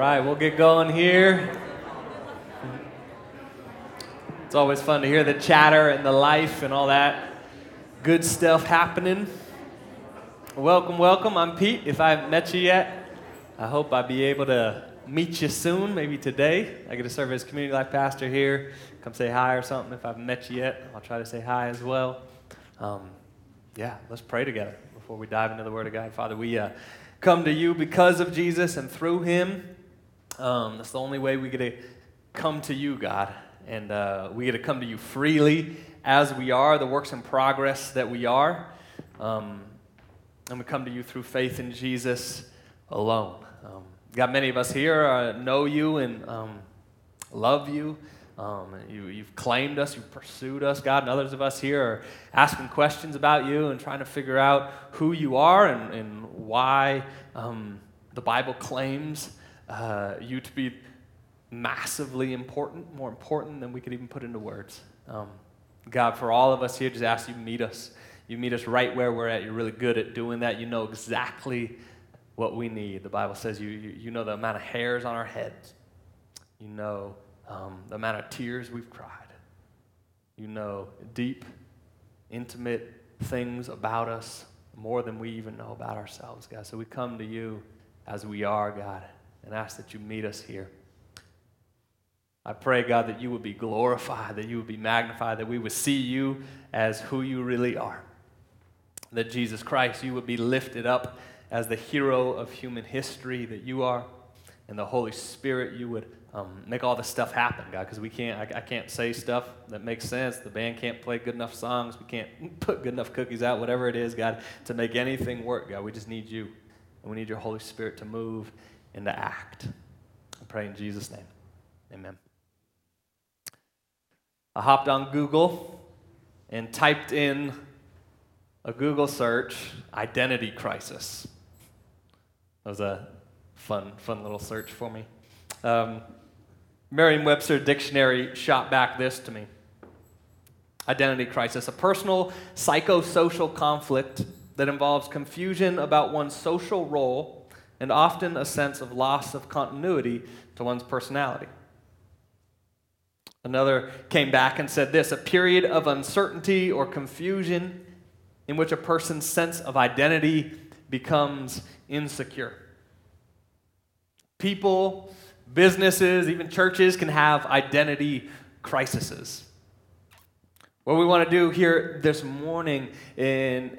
right, we'll get going here. It's always fun to hear the chatter and the life and all that good stuff happening. Welcome, welcome. I'm Pete. If I haven't met you yet, I hope I'll be able to meet you soon, maybe today. I get to serve as community life pastor here. Come say hi or something. If I haven't met you yet, I'll try to say hi as well. Um, yeah, let's pray together before we dive into the Word of God. Father, we uh, come to you because of Jesus and through Him. Um, that's the only way we get to come to you, God. And uh, we get to come to you freely as we are, the works in progress that we are. Um, and we come to you through faith in Jesus alone. Um, God, many of us here uh, know you and um, love you. Um, you, have claimed us, you've pursued us, God, and others of us here are asking questions about you and trying to figure out who you are and, and why um, the Bible claims uh, you to be massively important, more important than we could even put into words. Um, God, for all of us here, just ask you to meet us. You meet us right where we're at. You're really good at doing that. You know exactly what we need. The Bible says you, you, you know the amount of hairs on our heads. You know um, the amount of tears we've cried. You know deep, intimate things about us more than we even know about ourselves, God. So we come to you as we are, God, and ask that you meet us here. I pray, God, that you would be glorified, that you would be magnified, that we would see you as who you really are. That Jesus Christ, you would be lifted up as the hero of human history that you are, and the Holy Spirit, you would um, make all this stuff happen, God, because we can't, I, I, can't say stuff that makes sense. The band can't play good enough songs. We can't put good enough cookies out, whatever it is, God, to make anything work, God. We just need you, and we need your Holy Spirit to move and to act. I pray in Jesus' name. Amen. I hopped on Google and typed in a Google search, identity crisis. That was a fun, fun little search for me. Um, Merriam Webster Dictionary shot back this to me Identity crisis, a personal psychosocial conflict that involves confusion about one's social role and often a sense of loss of continuity to one's personality. Another came back and said this a period of uncertainty or confusion in which a person's sense of identity becomes insecure. People, businesses, even churches can have identity crises. What we want to do here this morning in,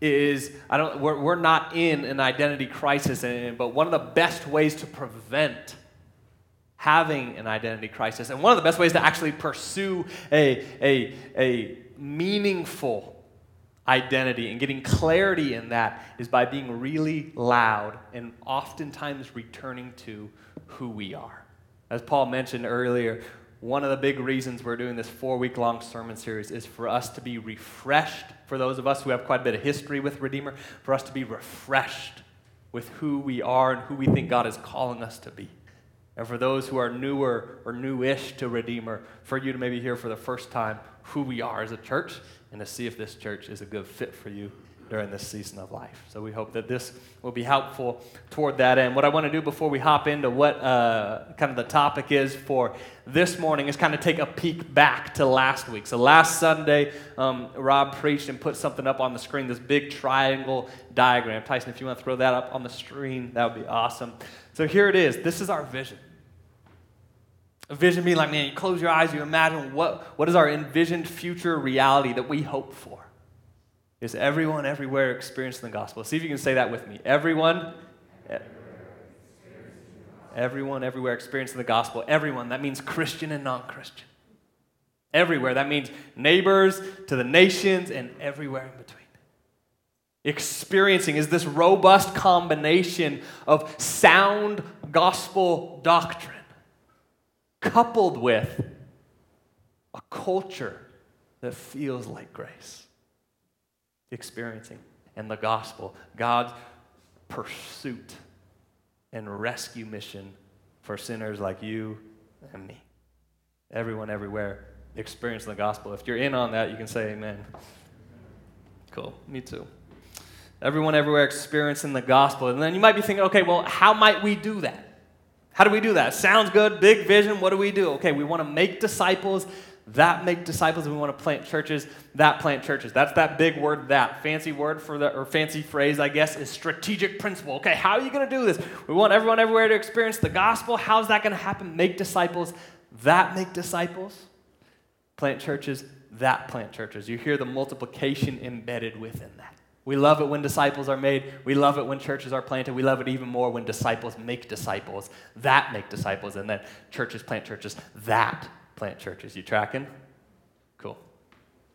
is I don't we're, we're not in an identity crisis, but one of the best ways to prevent having an identity crisis. And one of the best ways to actually pursue a, a, a meaningful identity and getting clarity in that is by being really loud and oftentimes returning to who we are. As Paul mentioned earlier, one of the big reasons we're doing this four week long sermon series is for us to be refreshed, for those of us who have quite a bit of history with Redeemer, for us to be refreshed with who we are and who we think God is calling us to be. And for those who are newer or newish to Redeemer, for you to maybe hear for the first time who we are as a church and to see if this church is a good fit for you during this season of life. So we hope that this will be helpful toward that end. What I want to do before we hop into what uh, kind of the topic is for this morning is kind of take a peek back to last week. So last Sunday, um, Rob preached and put something up on the screen, this big triangle diagram. Tyson, if you want to throw that up on the screen, that would be awesome. So here it is. This is our vision. A vision being like, man, you close your eyes, you imagine what, what is our envisioned future reality that we hope for? Is everyone everywhere experiencing the gospel? See if you can say that with me. Everyone, everyone everywhere experiencing the gospel. Everyone, that means Christian and non Christian. Everywhere, that means neighbors to the nations and everywhere in between. Experiencing is this robust combination of sound gospel doctrine coupled with a culture that feels like grace. Experiencing and the gospel, God's pursuit and rescue mission for sinners like you and me. Everyone everywhere experiencing the gospel. If you're in on that, you can say amen. Cool, me too. Everyone everywhere experiencing the gospel. And then you might be thinking, okay, well, how might we do that? How do we do that? Sounds good, big vision. What do we do? Okay, we want to make disciples. That make disciples we want to plant churches that plant churches. That's that big word that. Fancy word for the or fancy phrase i guess is strategic principle. Okay how are you going to do this? We want everyone everywhere to experience the gospel. How's that going to happen? Make disciples that make disciples. Plant churches that plant churches. You hear the multiplication embedded within that we love it when disciples are made. We love it when churches are planted. We love it even more when disciples make disciples, that make disciples, and then churches plant churches, that plant churches. You tracking? Cool.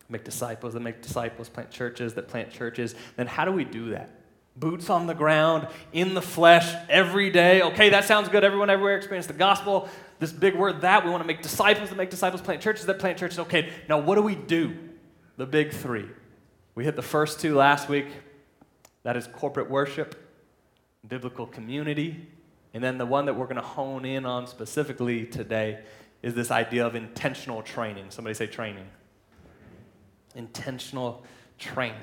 Make disciples that make disciples, plant churches that plant churches. Then how do we do that? Boots on the ground, in the flesh, every day. Okay, that sounds good. Everyone everywhere experience the gospel. This big word that we want to make disciples that make disciples, plant churches that plant churches. Okay, now what do we do? The big three. We hit the first two last week. That is corporate worship, biblical community, and then the one that we're going to hone in on specifically today is this idea of intentional training. Somebody say training. Intentional training.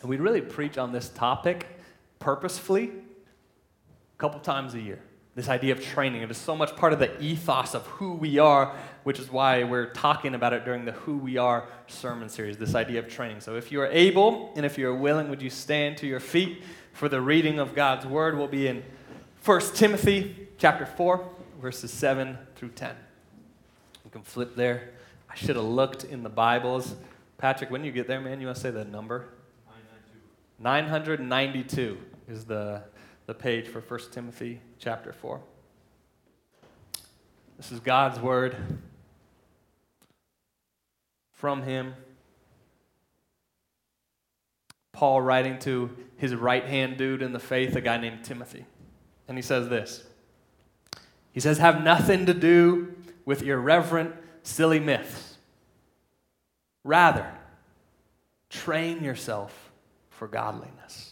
And we really preach on this topic purposefully a couple times a year. This idea of training. It is so much part of the ethos of who we are, which is why we're talking about it during the Who We Are sermon series, this idea of training. So if you are able and if you are willing, would you stand to your feet for the reading of God's word? We'll be in 1 Timothy chapter 4 verses 7 through 10. You can flip there. I should have looked in the Bibles. Patrick, when you get there, man, you want to say the number? 992. 992 is the, the page for 1 Timothy chapter 4. This is God's word from him. Paul writing to his right hand dude in the faith, a guy named Timothy. And he says this he says, have nothing to do with irreverent, silly myths. Rather, train yourself for godliness.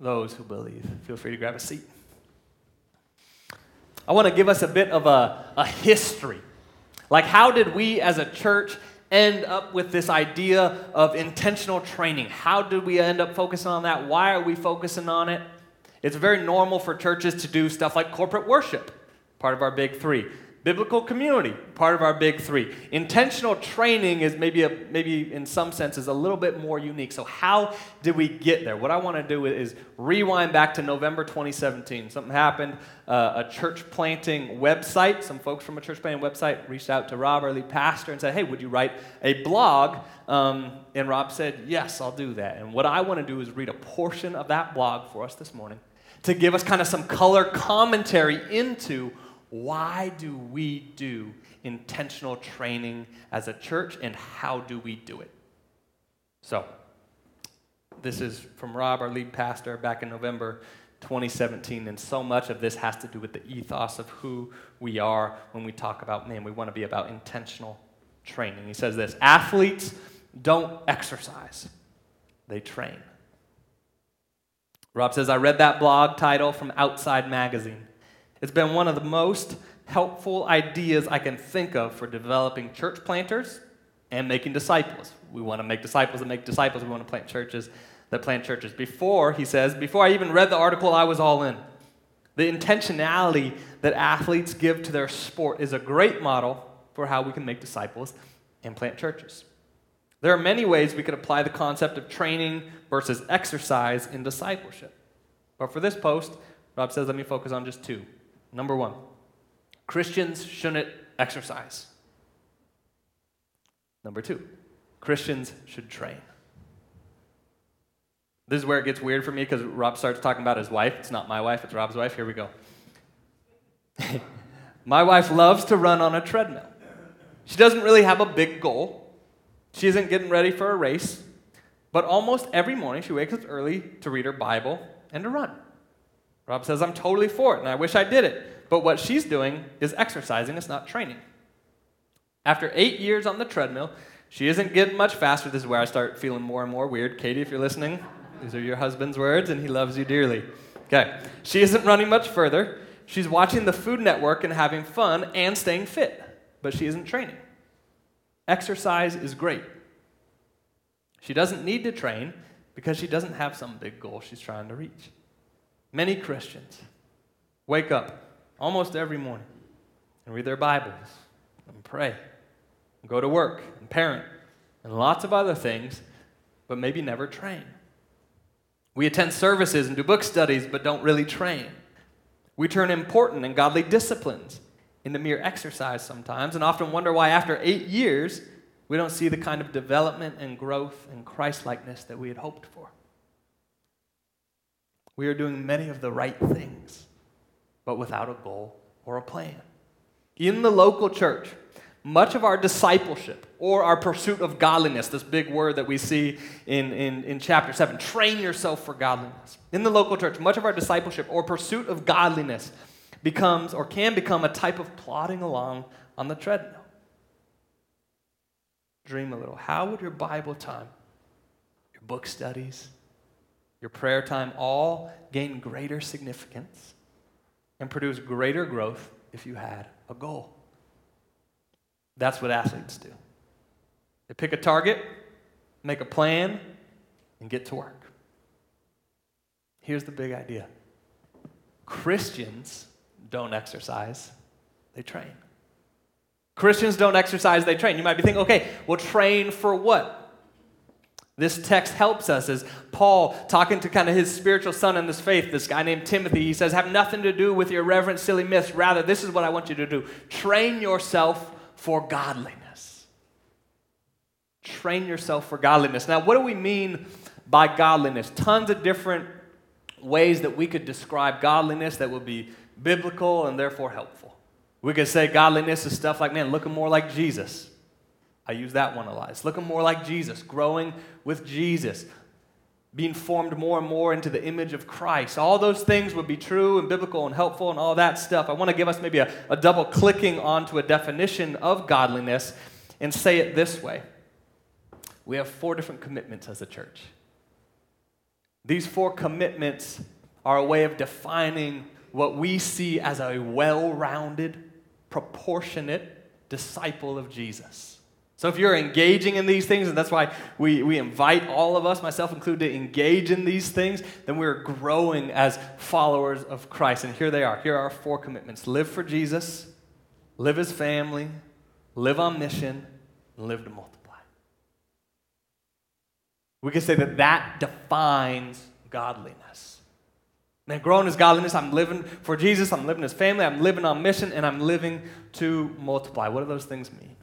those who believe. Feel free to grab a seat. I want to give us a bit of a, a history. Like, how did we as a church end up with this idea of intentional training? How did we end up focusing on that? Why are we focusing on it? It's very normal for churches to do stuff like corporate worship, part of our big three. Biblical community, part of our big three. Intentional training is maybe, a, maybe in some senses a little bit more unique. So, how did we get there? What I want to do is rewind back to November 2017. Something happened. Uh, a church planting website, some folks from a church planting website reached out to Rob, our lead pastor, and said, Hey, would you write a blog? Um, and Rob said, Yes, I'll do that. And what I want to do is read a portion of that blog for us this morning to give us kind of some color commentary into why do we do intentional training as a church and how do we do it? So, this is from Rob, our lead pastor, back in November 2017, and so much of this has to do with the ethos of who we are when we talk about, man, we want to be about intentional training. He says this athletes don't exercise, they train. Rob says, I read that blog title from Outside Magazine. It's been one of the most helpful ideas I can think of for developing church planters and making disciples. We want to make disciples that make disciples. We want to plant churches that plant churches. Before, he says, before I even read the article, I was all in. The intentionality that athletes give to their sport is a great model for how we can make disciples and plant churches. There are many ways we could apply the concept of training versus exercise in discipleship. But for this post, Rob says, let me focus on just two. Number one, Christians shouldn't exercise. Number two, Christians should train. This is where it gets weird for me because Rob starts talking about his wife. It's not my wife, it's Rob's wife. Here we go. my wife loves to run on a treadmill. She doesn't really have a big goal. She isn't getting ready for a race, but almost every morning she wakes up early to read her Bible and to run. Rob says, I'm totally for it, and I wish I did it. But what she's doing is exercising, it's not training. After eight years on the treadmill, she isn't getting much faster. This is where I start feeling more and more weird. Katie, if you're listening, these are your husband's words, and he loves you dearly. Okay. She isn't running much further. She's watching the Food Network and having fun and staying fit, but she isn't training. Exercise is great. She doesn't need to train because she doesn't have some big goal she's trying to reach. Many Christians wake up almost every morning and read their Bibles and pray and go to work and parent and lots of other things, but maybe never train. We attend services and do book studies, but don't really train. We turn important and godly disciplines into mere exercise sometimes, and often wonder why, after eight years, we don't see the kind of development and growth and Christlikeness that we had hoped for. We are doing many of the right things, but without a goal or a plan. In the local church, much of our discipleship or our pursuit of godliness, this big word that we see in, in, in chapter 7, train yourself for godliness. In the local church, much of our discipleship or pursuit of godliness becomes or can become a type of plodding along on the treadmill. Dream a little. How would your Bible time, your book studies, your prayer time all gain greater significance and produce greater growth if you had a goal? That's what athletes do. They pick a target, make a plan, and get to work. Here's the big idea Christians don't exercise, they train. Christians don't exercise, they train. You might be thinking, okay, well, train for what? This text helps us as Paul, talking to kind of his spiritual son in this faith, this guy named Timothy, he says, have nothing to do with your irreverent, silly myths. Rather, this is what I want you to do train yourself for godliness. Train yourself for godliness. Now, what do we mean by godliness? Tons of different ways that we could describe godliness that would be biblical and therefore helpful. We could say godliness is stuff like, man, looking more like Jesus. I use that one a lot. It's looking more like Jesus, growing with Jesus, being formed more and more into the image of Christ. All those things would be true and biblical and helpful and all that stuff. I want to give us maybe a, a double clicking onto a definition of godliness and say it this way We have four different commitments as a church. These four commitments are a way of defining what we see as a well rounded, proportionate disciple of Jesus. So if you're engaging in these things, and that's why we, we invite all of us, myself included, to engage in these things, then we're growing as followers of Christ. And here they are. Here are our four commitments live for Jesus, live as family, live on mission, and live to multiply. We can say that that defines godliness. Man, growing as godliness, I'm living for Jesus, I'm living as family, I'm living on mission, and I'm living to multiply. What do those things mean?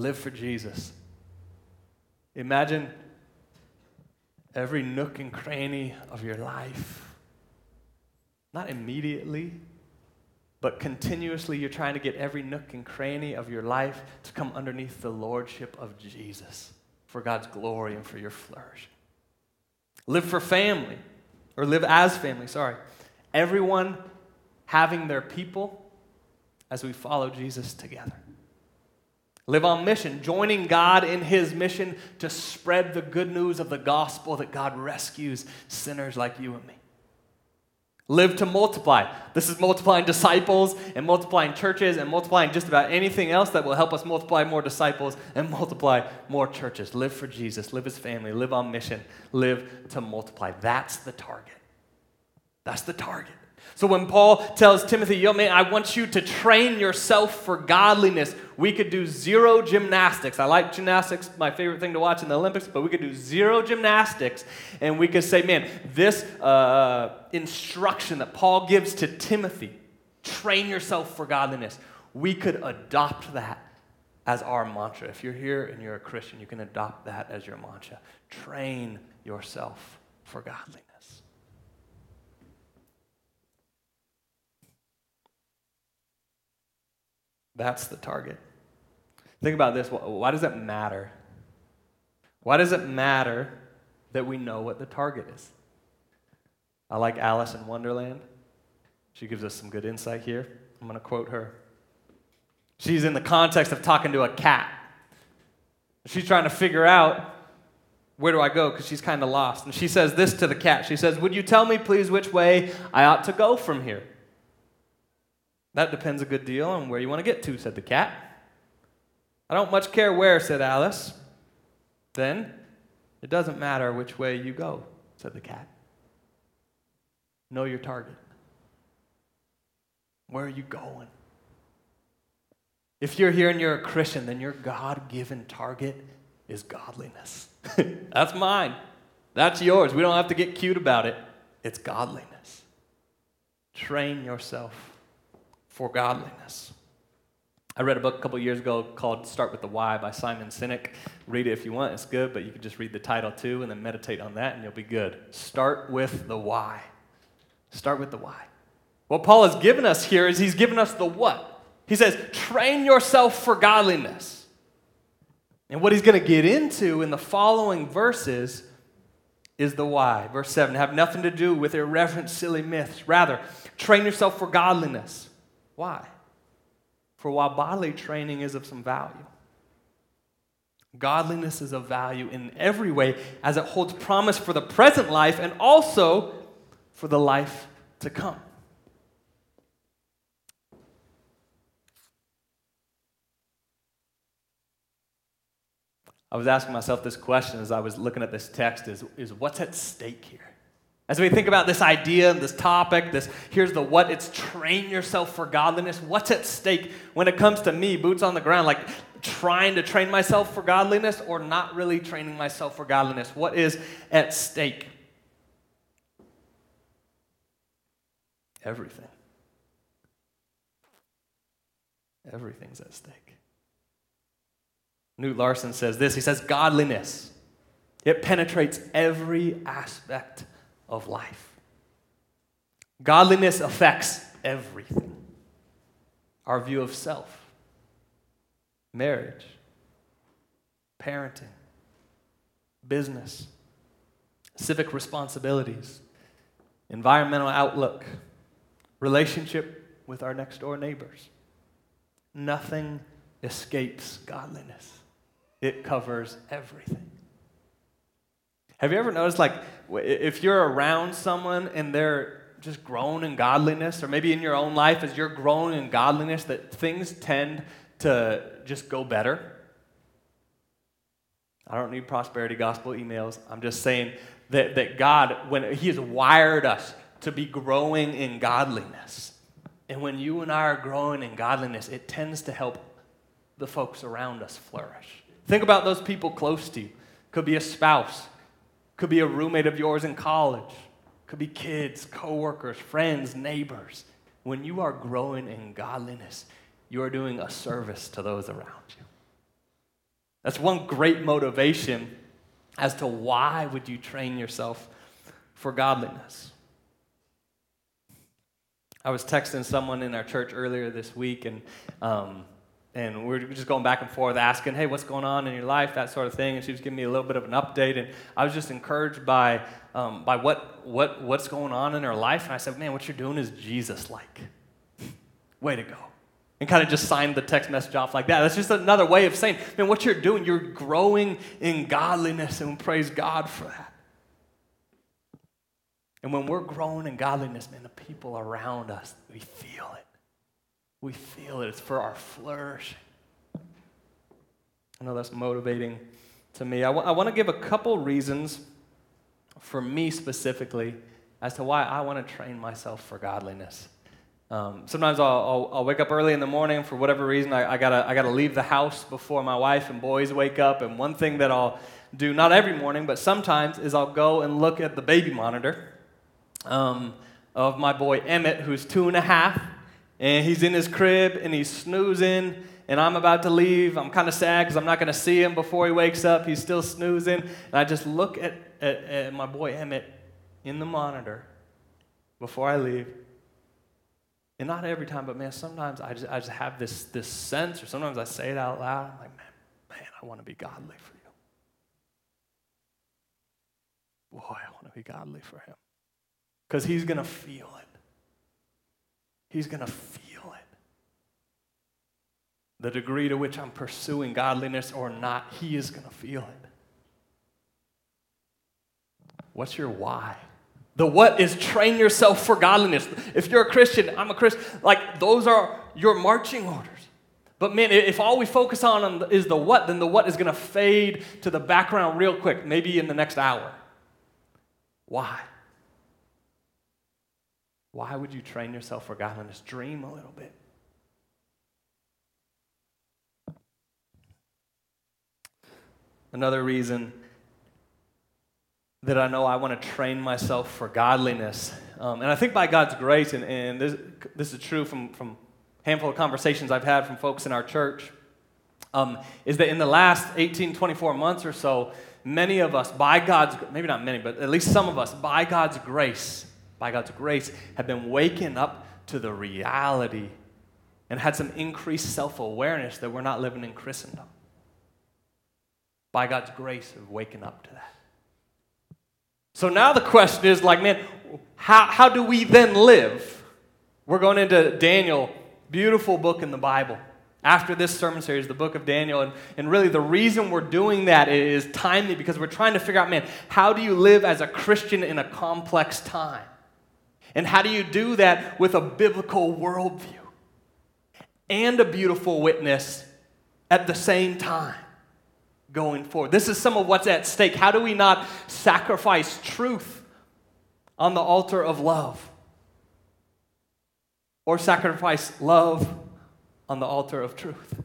Live for Jesus. Imagine every nook and cranny of your life. Not immediately, but continuously, you're trying to get every nook and cranny of your life to come underneath the lordship of Jesus for God's glory and for your flourish. Live for family, or live as family, sorry. Everyone having their people as we follow Jesus together. Live on mission, joining God in his mission to spread the good news of the gospel that God rescues sinners like you and me. Live to multiply. This is multiplying disciples and multiplying churches and multiplying just about anything else that will help us multiply more disciples and multiply more churches. Live for Jesus, live as family, live on mission, live to multiply. That's the target. That's the target. So when Paul tells Timothy, yo, man, I want you to train yourself for godliness, we could do zero gymnastics. I like gymnastics, my favorite thing to watch in the Olympics, but we could do zero gymnastics and we could say, man, this uh, instruction that Paul gives to Timothy, train yourself for godliness, we could adopt that as our mantra. If you're here and you're a Christian, you can adopt that as your mantra. Train yourself for godliness. That's the target. Think about this. Why does it matter? Why does it matter that we know what the target is? I like Alice in Wonderland. She gives us some good insight here. I'm going to quote her. She's in the context of talking to a cat. She's trying to figure out where do I go because she's kind of lost. And she says this to the cat. She says, Would you tell me, please, which way I ought to go from here? That depends a good deal on where you want to get to, said the cat. I don't much care where, said Alice. Then, it doesn't matter which way you go, said the cat. Know your target. Where are you going? If you're here and you're a Christian, then your God given target is godliness. That's mine. That's yours. We don't have to get cute about it. It's godliness. Train yourself for godliness. I read a book a couple years ago called Start with the Why by Simon Sinek. Read it if you want, it's good, but you can just read the title too and then meditate on that and you'll be good. Start with the why. Start with the why. What Paul has given us here is he's given us the what. He says, train yourself for godliness. And what he's going to get into in the following verses is the why. Verse 7 have nothing to do with irreverent, silly myths. Rather, train yourself for godliness. Why? For while bodily training is of some value, godliness is of value in every way as it holds promise for the present life and also for the life to come. I was asking myself this question as I was looking at this text is, is what's at stake here? As we think about this idea, and this topic, this here's the what, it's train yourself for godliness. What's at stake when it comes to me, boots on the ground, like trying to train myself for godliness or not really training myself for godliness? What is at stake? Everything. Everything's at stake. Newt Larson says this he says, Godliness, it penetrates every aspect of life. Godliness affects everything our view of self, marriage, parenting, business, civic responsibilities, environmental outlook, relationship with our next door neighbors. Nothing escapes godliness. It covers everything. Have you ever noticed, like, if you're around someone and they're just growing in godliness, or maybe in your own life as you're growing in godliness, that things tend to just go better? I don't need prosperity gospel emails. I'm just saying that, that God, when He has wired us to be growing in godliness, and when you and I are growing in godliness, it tends to help the folks around us flourish. Think about those people close to you. Could be a spouse, could be a roommate of yours in college, could be kids, coworkers, friends, neighbors. When you are growing in godliness, you are doing a service to those around you. That's one great motivation as to why would you train yourself for godliness. I was texting someone in our church earlier this week, and um, and we are just going back and forth asking, hey, what's going on in your life, that sort of thing. And she was giving me a little bit of an update, and I was just encouraged by, um, by what, what, what's going on in her life. And I said, man, what you're doing is Jesus like. Way to go. And kind of just signed the text message off like that. That's just another way of saying, man, what you're doing, you're growing in godliness, and praise God for that. And when we're growing in godliness, man, the people around us, we feel it. We feel it. It's for our flourishing. I know that's motivating to me. I, w- I want to give a couple reasons for me specifically as to why I want to train myself for godliness. Um, sometimes I'll, I'll, I'll, wake up early in the morning for whatever reason. I, I, gotta, I gotta leave the house before my wife and boys wake up. And one thing that I'll do, not every morning, but sometimes, is I'll go and look at the baby monitor um, of my boy Emmett, who's two and a half and he's in his crib and he's snoozing and I'm about to leave. I'm kind of sad because I'm not going to see him before he wakes up. He's still snoozing. And I just look at, at, at, my boy Emmett in the monitor before I leave. And not every time, but man, sometimes I just, I just have this, this sense, or sometimes I say it out loud. I'm like, man, man, I want to be godly for you. Boy, I want to be godly for him. Because he's going to feel it. He's going to feel it. The degree to which I'm pursuing godliness or not, he is going to feel it. What's your why? The what is train yourself for godliness. If you're a Christian, I'm a Christian, like those are your marching orders. But man, if all we focus on is the what, then the what is going to fade to the background real quick, maybe in the next hour. Why? Why would you train yourself for godliness? Dream a little bit. Another reason that I know I want to train myself for godliness. Um, and I think by God's grace, and, and this, this, is true from, from a handful of conversations I've had from folks in our church, um, is that in the last 18, 24 months or so, many of us, by God's, maybe not many, but at least some of us, by God's grace, by God's grace, have been waking up to the reality and had some increased self awareness that we're not living in Christendom. By God's grace of waking up to that. So now the question is like, man, how, how do we then live? We're going into Daniel, beautiful book in the Bible. After this sermon series, the book of Daniel, and, and really the reason we're doing that is timely because we're trying to figure out, man, how do you live as a Christian in a complex time? And how do you do that with a biblical worldview and a beautiful witness at the same time? going forward. This is some of what's at stake. How do we not sacrifice truth on the altar of love? Or sacrifice love on the altar of truth?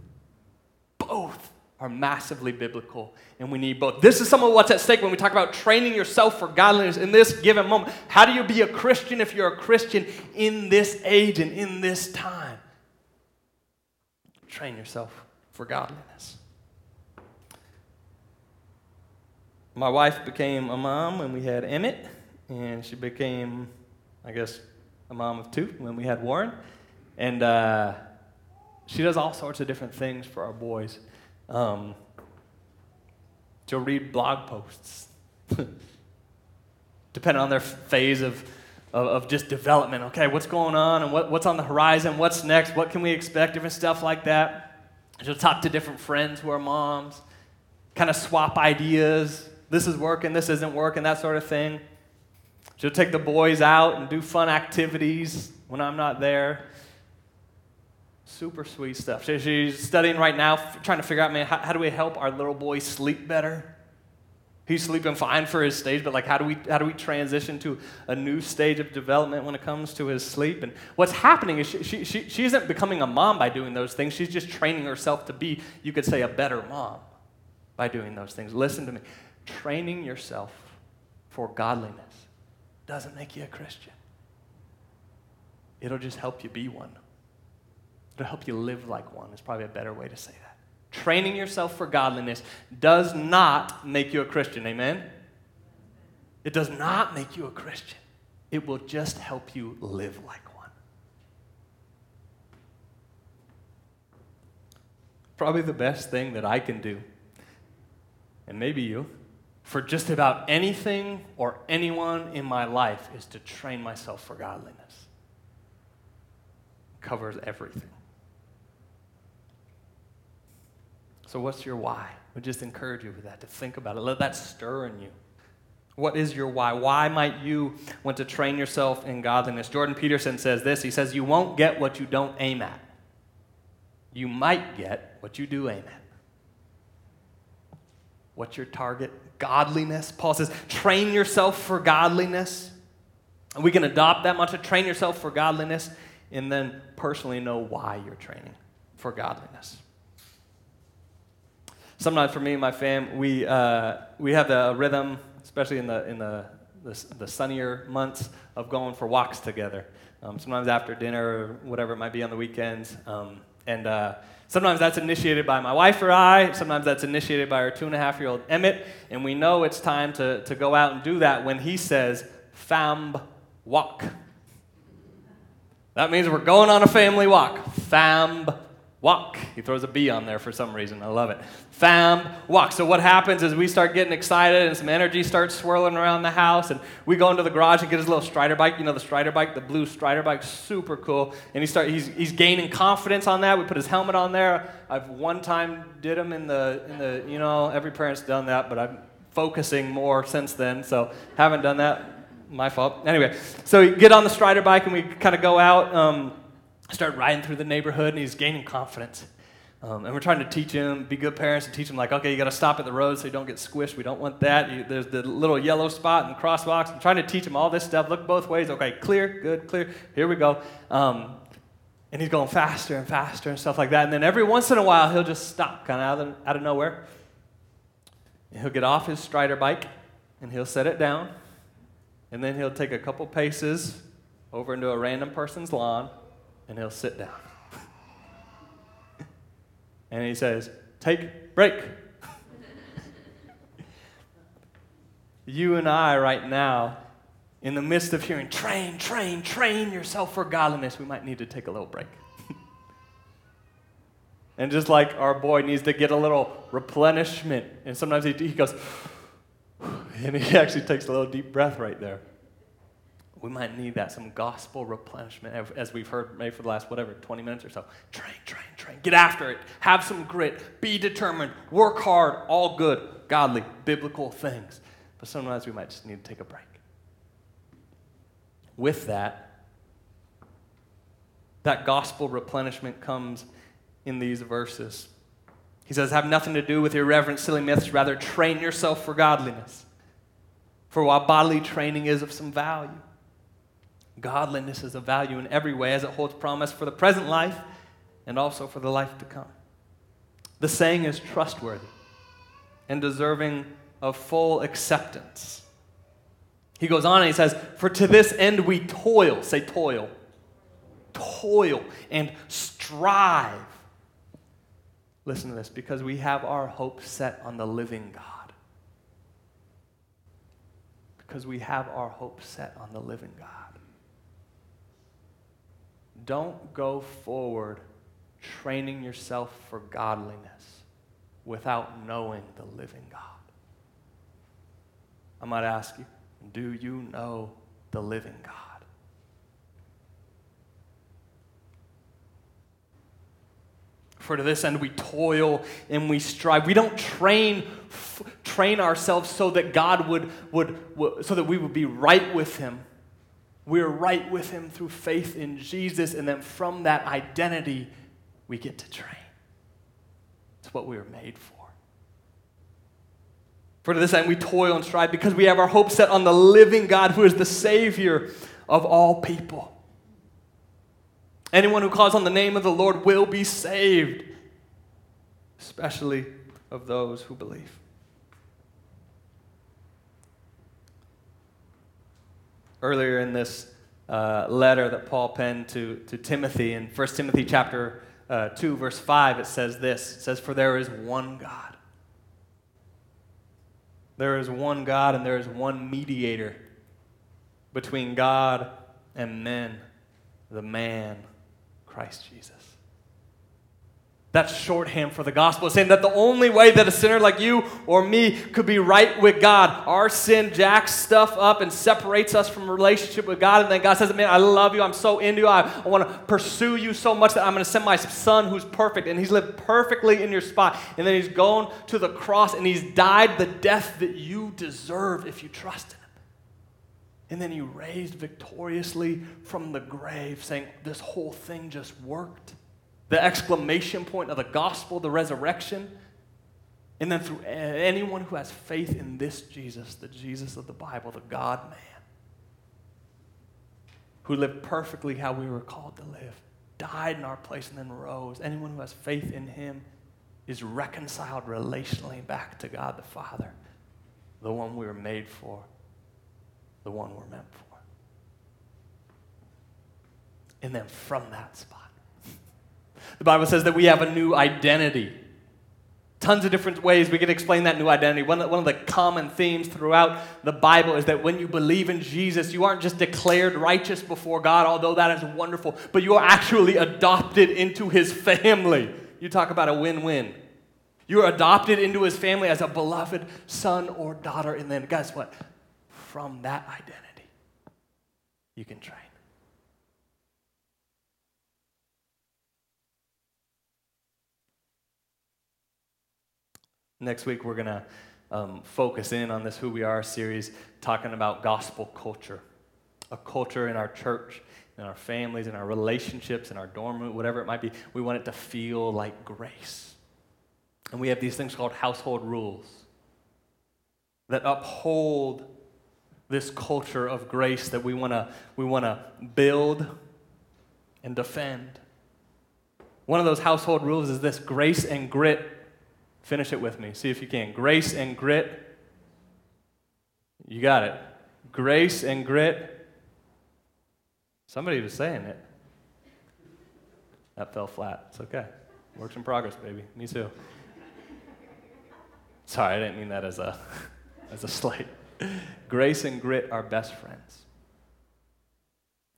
Both are massively biblical, and we need both. This is some of what's at stake when we talk about training yourself for godliness in this given moment. How do you be a Christian if you're a Christian in this age and in this time? Train yourself for godliness. my wife became a mom when we had Emmett, and she became, I guess, a mom of two when we had Warren. And uh, she does all sorts of different things for our boys. Um, she'll read blog posts, depending on their phase of, of, of, just development. Okay, what's going on and what, what's on the horizon? What's next? What can we expect? Different stuff like that. She'll talk to different friends who are moms, kind of swap ideas this is working, this isn't working, that sort of thing. She'll take the boys out and do fun activities when I'm not there. Super sweet stuff. She's studying right now, trying to figure out, man, how, how do we help our little boy sleep better? He's sleeping fine for his stage, but like, how do we how do we transition to a new stage of development when it comes to his sleep? And what's happening is she, she, she, she isn't becoming a mom by doing those things. She's just training herself to be, you could say, a better mom by doing those things. Listen to me training yourself for godliness doesn't make you a Christian. It'll just help you be one. It'll help you live like one, is probably a better way to say that. Training yourself for godliness does not make you a Christian. Amen? It does not make you a Christian. It will just help you live like one. Probably the best thing that I can do, and maybe you, for just about anything or anyone in my life is to train myself for godliness. It covers everything. So, what's your why? Would just encourage you with that to think about it. Let that stir in you. What is your why? Why might you want to train yourself in godliness? Jordan Peterson says this He says, You won't get what you don't aim at. You might get what you do aim at. What's your target? Godliness. Paul says, train yourself for godliness. And we can adopt that much train yourself for godliness and then personally know why you're training for godliness. Sometimes for me and my fam, we, uh, we have the rhythm, especially in the, in the, the, the sunnier months, of going for walks together. Um, sometimes after dinner or whatever it might be on the weekends. Um, and uh, Sometimes that's initiated by my wife or I. Sometimes that's initiated by our two and a half year old Emmett. And we know it's time to, to go out and do that when he says, Fam walk. That means we're going on a family walk. Fam walk. He throws a B on there for some reason. I love it. Fam, walk. So what happens is we start getting excited and some energy starts swirling around the house and we go into the garage and get his little Strider bike. You know the Strider bike, the blue Strider bike, super cool. And he start he's, he's gaining confidence on that. We put his helmet on there. I've one time did him in the in the you know every parent's done that, but I'm focusing more since then, so haven't done that. My fault. Anyway, so we get on the Strider bike and we kind of go out. Um, start riding through the neighborhood and he's gaining confidence. Um, and we're trying to teach him, be good parents, and teach him, like, okay, you got to stop at the road so you don't get squished. We don't want that. You, there's the little yellow spot and crosswalks. I'm trying to teach him all this stuff. Look both ways. Okay, clear, good, clear. Here we go. Um, and he's going faster and faster and stuff like that. And then every once in a while, he'll just stop, kind of out of, out of nowhere. And he'll get off his Strider bike and he'll set it down. And then he'll take a couple paces over into a random person's lawn and he'll sit down. and he says, Take break. you and I, right now, in the midst of hearing, train, train, train yourself for godliness, we might need to take a little break. and just like our boy needs to get a little replenishment, and sometimes he, he goes, and he actually takes a little deep breath right there we might need that, some gospel replenishment, as we've heard maybe for the last, whatever, 20 minutes or so. Train, train, train. Get after it. Have some grit. Be determined. Work hard. All good, godly, biblical things. But sometimes we might just need to take a break. With that, that gospel replenishment comes in these verses. He says, Have nothing to do with irreverent, silly myths, rather, train yourself for godliness. For while bodily training is of some value, Godliness is of value in every way as it holds promise for the present life and also for the life to come. The saying is trustworthy and deserving of full acceptance. He goes on and he says, For to this end we toil, say toil, toil and strive. Listen to this, because we have our hope set on the living God. Because we have our hope set on the living God. Don't go forward training yourself for godliness without knowing the living God. I might ask you, do you know the living God? For to this end we toil and we strive. We don't train f- train ourselves so that God would, would, would so that we would be right with him we're right with Him through faith in Jesus, and then from that identity, we get to train. It's what we were made for. For to this end, we toil and strive because we have our hope set on the living God who is the Savior of all people. Anyone who calls on the name of the Lord will be saved, especially of those who believe. Earlier in this uh, letter that Paul penned to, to Timothy in 1 Timothy chapter uh, 2, verse 5, it says this. It says, For there is one God. There is one God and there is one mediator between God and men, the man, Christ Jesus. That's shorthand for the gospel, saying that the only way that a sinner like you or me could be right with God, our sin jacks stuff up and separates us from relationship with God. And then God says, Man, I love you. I'm so into you. I, I want to pursue you so much that I'm going to send my son who's perfect. And he's lived perfectly in your spot. And then he's gone to the cross and he's died the death that you deserve if you trust him. And then he raised victoriously from the grave, saying, This whole thing just worked the exclamation point of the gospel, the resurrection. And then through anyone who has faith in this Jesus, the Jesus of the Bible, the God man, who lived perfectly how we were called to live, died in our place, and then rose. Anyone who has faith in him is reconciled relationally back to God the Father, the one we were made for, the one we're meant for. And then from that spot, the Bible says that we have a new identity. tons of different ways we can explain that new identity. One of, one of the common themes throughout the Bible is that when you believe in Jesus, you aren't just declared righteous before God, although that is wonderful, but you are actually adopted into his family. You talk about a win win. You're adopted into his family as a beloved son or daughter, and then guess what? From that identity, you can train. Next week, we're going to um, focus in on this Who We Are series, talking about gospel culture, a culture in our church, in our families, in our relationships, in our dorm room, whatever it might be. We want it to feel like grace. And we have these things called household rules that uphold this culture of grace that we want to we want to build and defend. One of those household rules is this grace and grit Finish it with me. See if you can. Grace and grit. You got it. Grace and grit. Somebody was saying it. That fell flat. It's okay. Works in progress, baby. Me too. Sorry, I didn't mean that as a as a slight. Grace and grit are best friends.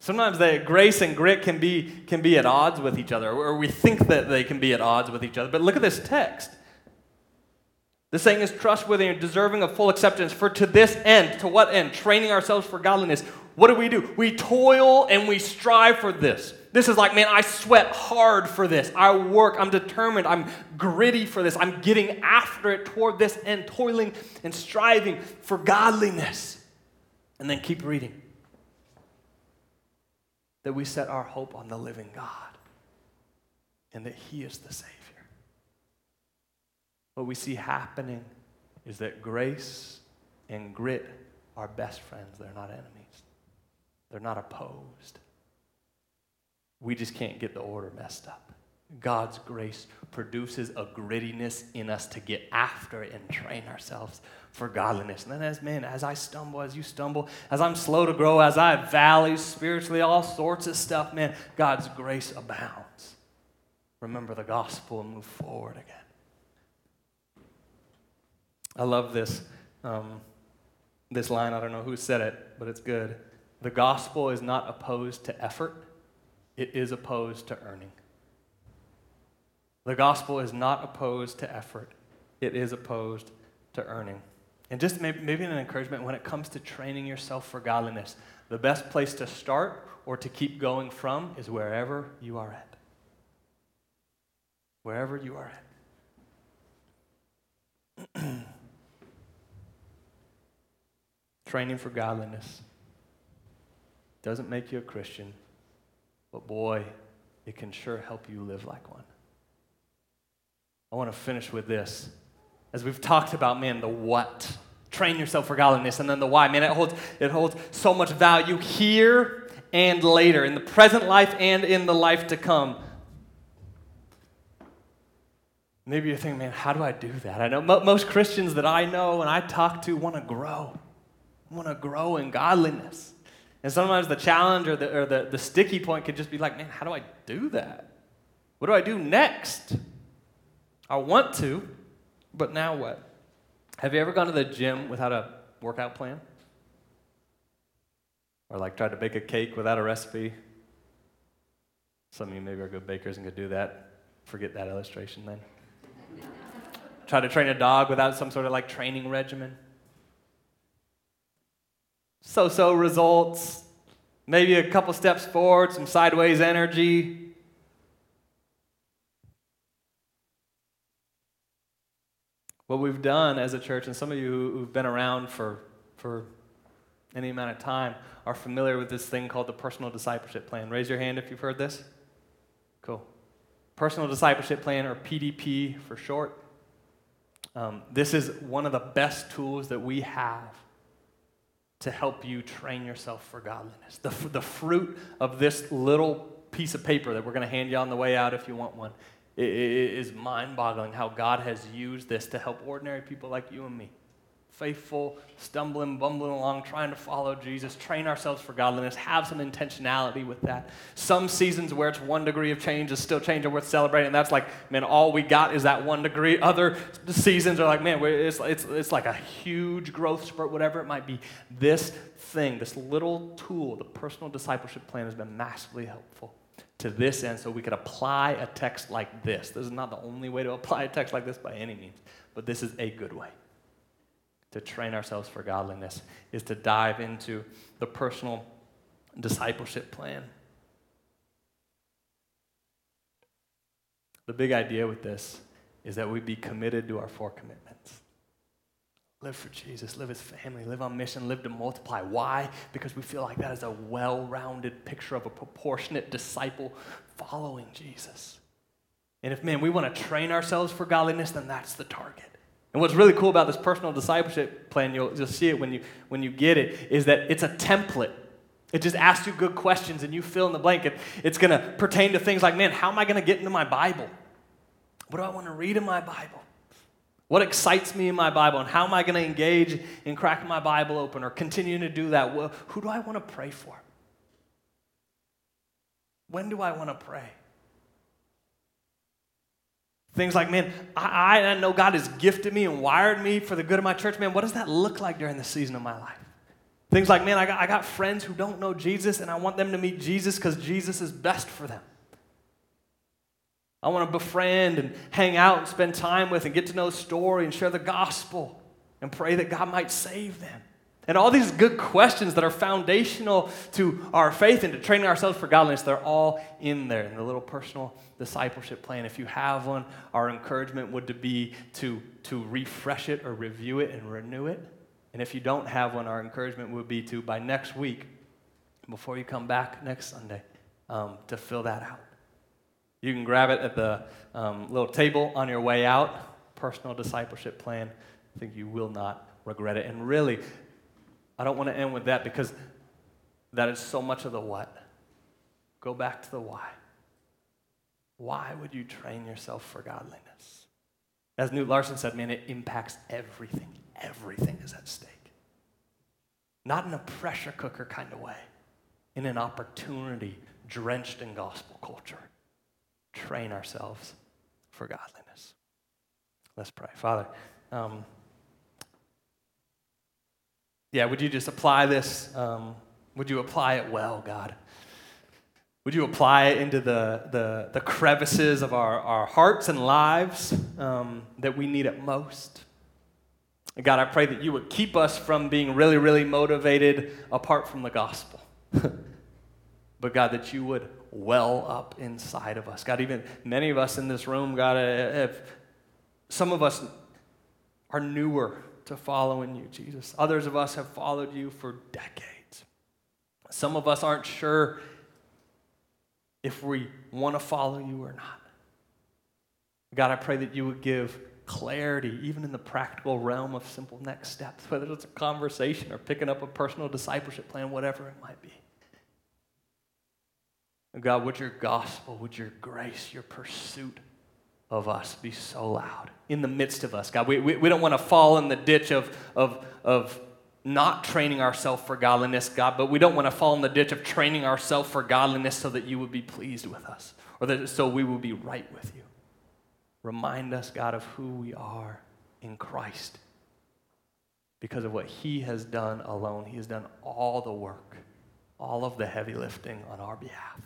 Sometimes the grace and grit can be, can be at odds with each other, or we think that they can be at odds with each other. But look at this text. The saying is trustworthy and deserving of full acceptance. For to this end, to what end? Training ourselves for godliness. What do we do? We toil and we strive for this. This is like, man, I sweat hard for this. I work, I'm determined, I'm gritty for this. I'm getting after it toward this end, toiling and striving for godliness. And then keep reading. That we set our hope on the living God and that He is the Savior what we see happening is that grace and grit are best friends. They're not enemies, they're not opposed. We just can't get the order messed up. God's grace produces a grittiness in us to get after and train ourselves for godliness. And then, as man, as I stumble, as you stumble, as I'm slow to grow, as I have valleys spiritually, all sorts of stuff, man, God's grace abounds. Remember the gospel and move forward again. I love this, um, this line. I don't know who said it, but it's good. The gospel is not opposed to effort, it is opposed to earning. The gospel is not opposed to effort, it is opposed to earning. And just maybe, maybe an encouragement when it comes to training yourself for godliness, the best place to start or to keep going from is wherever you are at. Wherever you are at. training for godliness. Doesn't make you a Christian, but boy, it can sure help you live like one. I want to finish with this. As we've talked about, man, the what. Train yourself for godliness, and then the why. Man, it holds, it holds so much value here and later, in the present life and in the life to come. Maybe you're thinking, man, how do I do that? I know most Christians that I know and I talk to want to grow. I want to grow in godliness. And sometimes the challenge or, the, or the, the sticky point could just be like, man, how do I do that? What do I do next? I want to, but now what? Have you ever gone to the gym without a workout plan? Or like tried to bake a cake without a recipe? Some of you maybe are good bakers and could do that. Forget that illustration then. Try to train a dog without some sort of like training regimen so so results, maybe a couple steps forward, some sideways energy. What we've done as a church, and some of you who've been around for, for any amount of time are familiar with this thing called the personal discipleship plan. Raise your hand if you've heard this. Cool. Personal discipleship plan, or PDP for short. Um, this is one of the best tools that we have to help you train yourself for godliness. The, the fruit of this little piece of paper that we're going to hand you on the way out if you want one it is mind boggling how God has used this to help ordinary people like you and me faithful, stumbling, bumbling along, trying to follow Jesus, train ourselves for godliness, have some intentionality with that. Some seasons where it's one degree of change is still change and worth celebrating. That's like, man, all we got is that one degree. Other seasons are like, man, it's, it's, it's like a huge growth spurt, whatever it might be. This thing, this little tool, the personal discipleship plan has been massively helpful to this end so we could apply a text like this. This is not the only way to apply a text like this by any means, but this is a good way to train ourselves for godliness is to dive into the personal discipleship plan. The big idea with this is that we be committed to our four commitments. Live for Jesus, live as family, live on mission, live to multiply. Why? Because we feel like that is a well rounded picture of a proportionate disciple following Jesus. And if, man, we want to train ourselves for godliness, then that's the target. And what's really cool about this personal discipleship plan, you'll, you'll see it when you, when you get it, is that it's a template. It just asks you good questions and you fill in the blank. It, it's going to pertain to things like, man, how am I going to get into my Bible? What do I want to read in my Bible? What excites me in my Bible? And how am I going to engage in cracking my Bible open or continuing to do that? Who do I want to pray for? When do I want to pray? Things like, man, I, I know God has gifted me and wired me for the good of my church. Man, what does that look like during the season of my life? Things like, man, I got, I got friends who don't know Jesus and I want them to meet Jesus because Jesus is best for them. I want to befriend and hang out and spend time with and get to know the story and share the gospel and pray that God might save them. And all these good questions that are foundational to our faith and to training ourselves for godliness, they're all in there in the little personal discipleship plan. If you have one, our encouragement would be to, to refresh it or review it and renew it. And if you don't have one, our encouragement would be to, by next week, before you come back next Sunday, um, to fill that out. You can grab it at the um, little table on your way out. Personal discipleship plan. I think you will not regret it. And really, I don't want to end with that because that is so much of the what. Go back to the why. Why would you train yourself for godliness? As Newt Larson said, man, it impacts everything. Everything is at stake. Not in a pressure cooker kind of way, in an opportunity drenched in gospel culture. Train ourselves for godliness. Let's pray. Father, um, yeah, would you just apply this? Um, would you apply it well, God? Would you apply it into the, the, the crevices of our, our hearts and lives um, that we need it most? God, I pray that you would keep us from being really, really motivated apart from the gospel. but God, that you would well up inside of us. God, even many of us in this room, God, if some of us are newer to following you, Jesus. Others of us have followed you for decades. Some of us aren't sure if we want to follow you or not. God, I pray that you would give clarity, even in the practical realm of simple next steps, whether it's a conversation or picking up a personal discipleship plan, whatever it might be. God, would your gospel, would your grace, your pursuit of us be so loud in the midst of us. God, we, we, we don't want to fall in the ditch of, of, of not training ourselves for godliness, God, but we don't want to fall in the ditch of training ourselves for godliness so that you would be pleased with us or that so we will be right with you. Remind us, God, of who we are in Christ because of what he has done alone. He has done all the work, all of the heavy lifting on our behalf.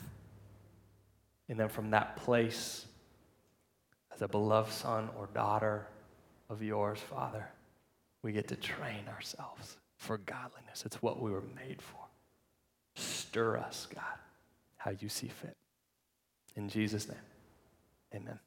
And then from that place, as a beloved son or daughter of yours, Father, we get to train ourselves for godliness. It's what we were made for. Stir us, God, how you see fit. In Jesus' name, amen.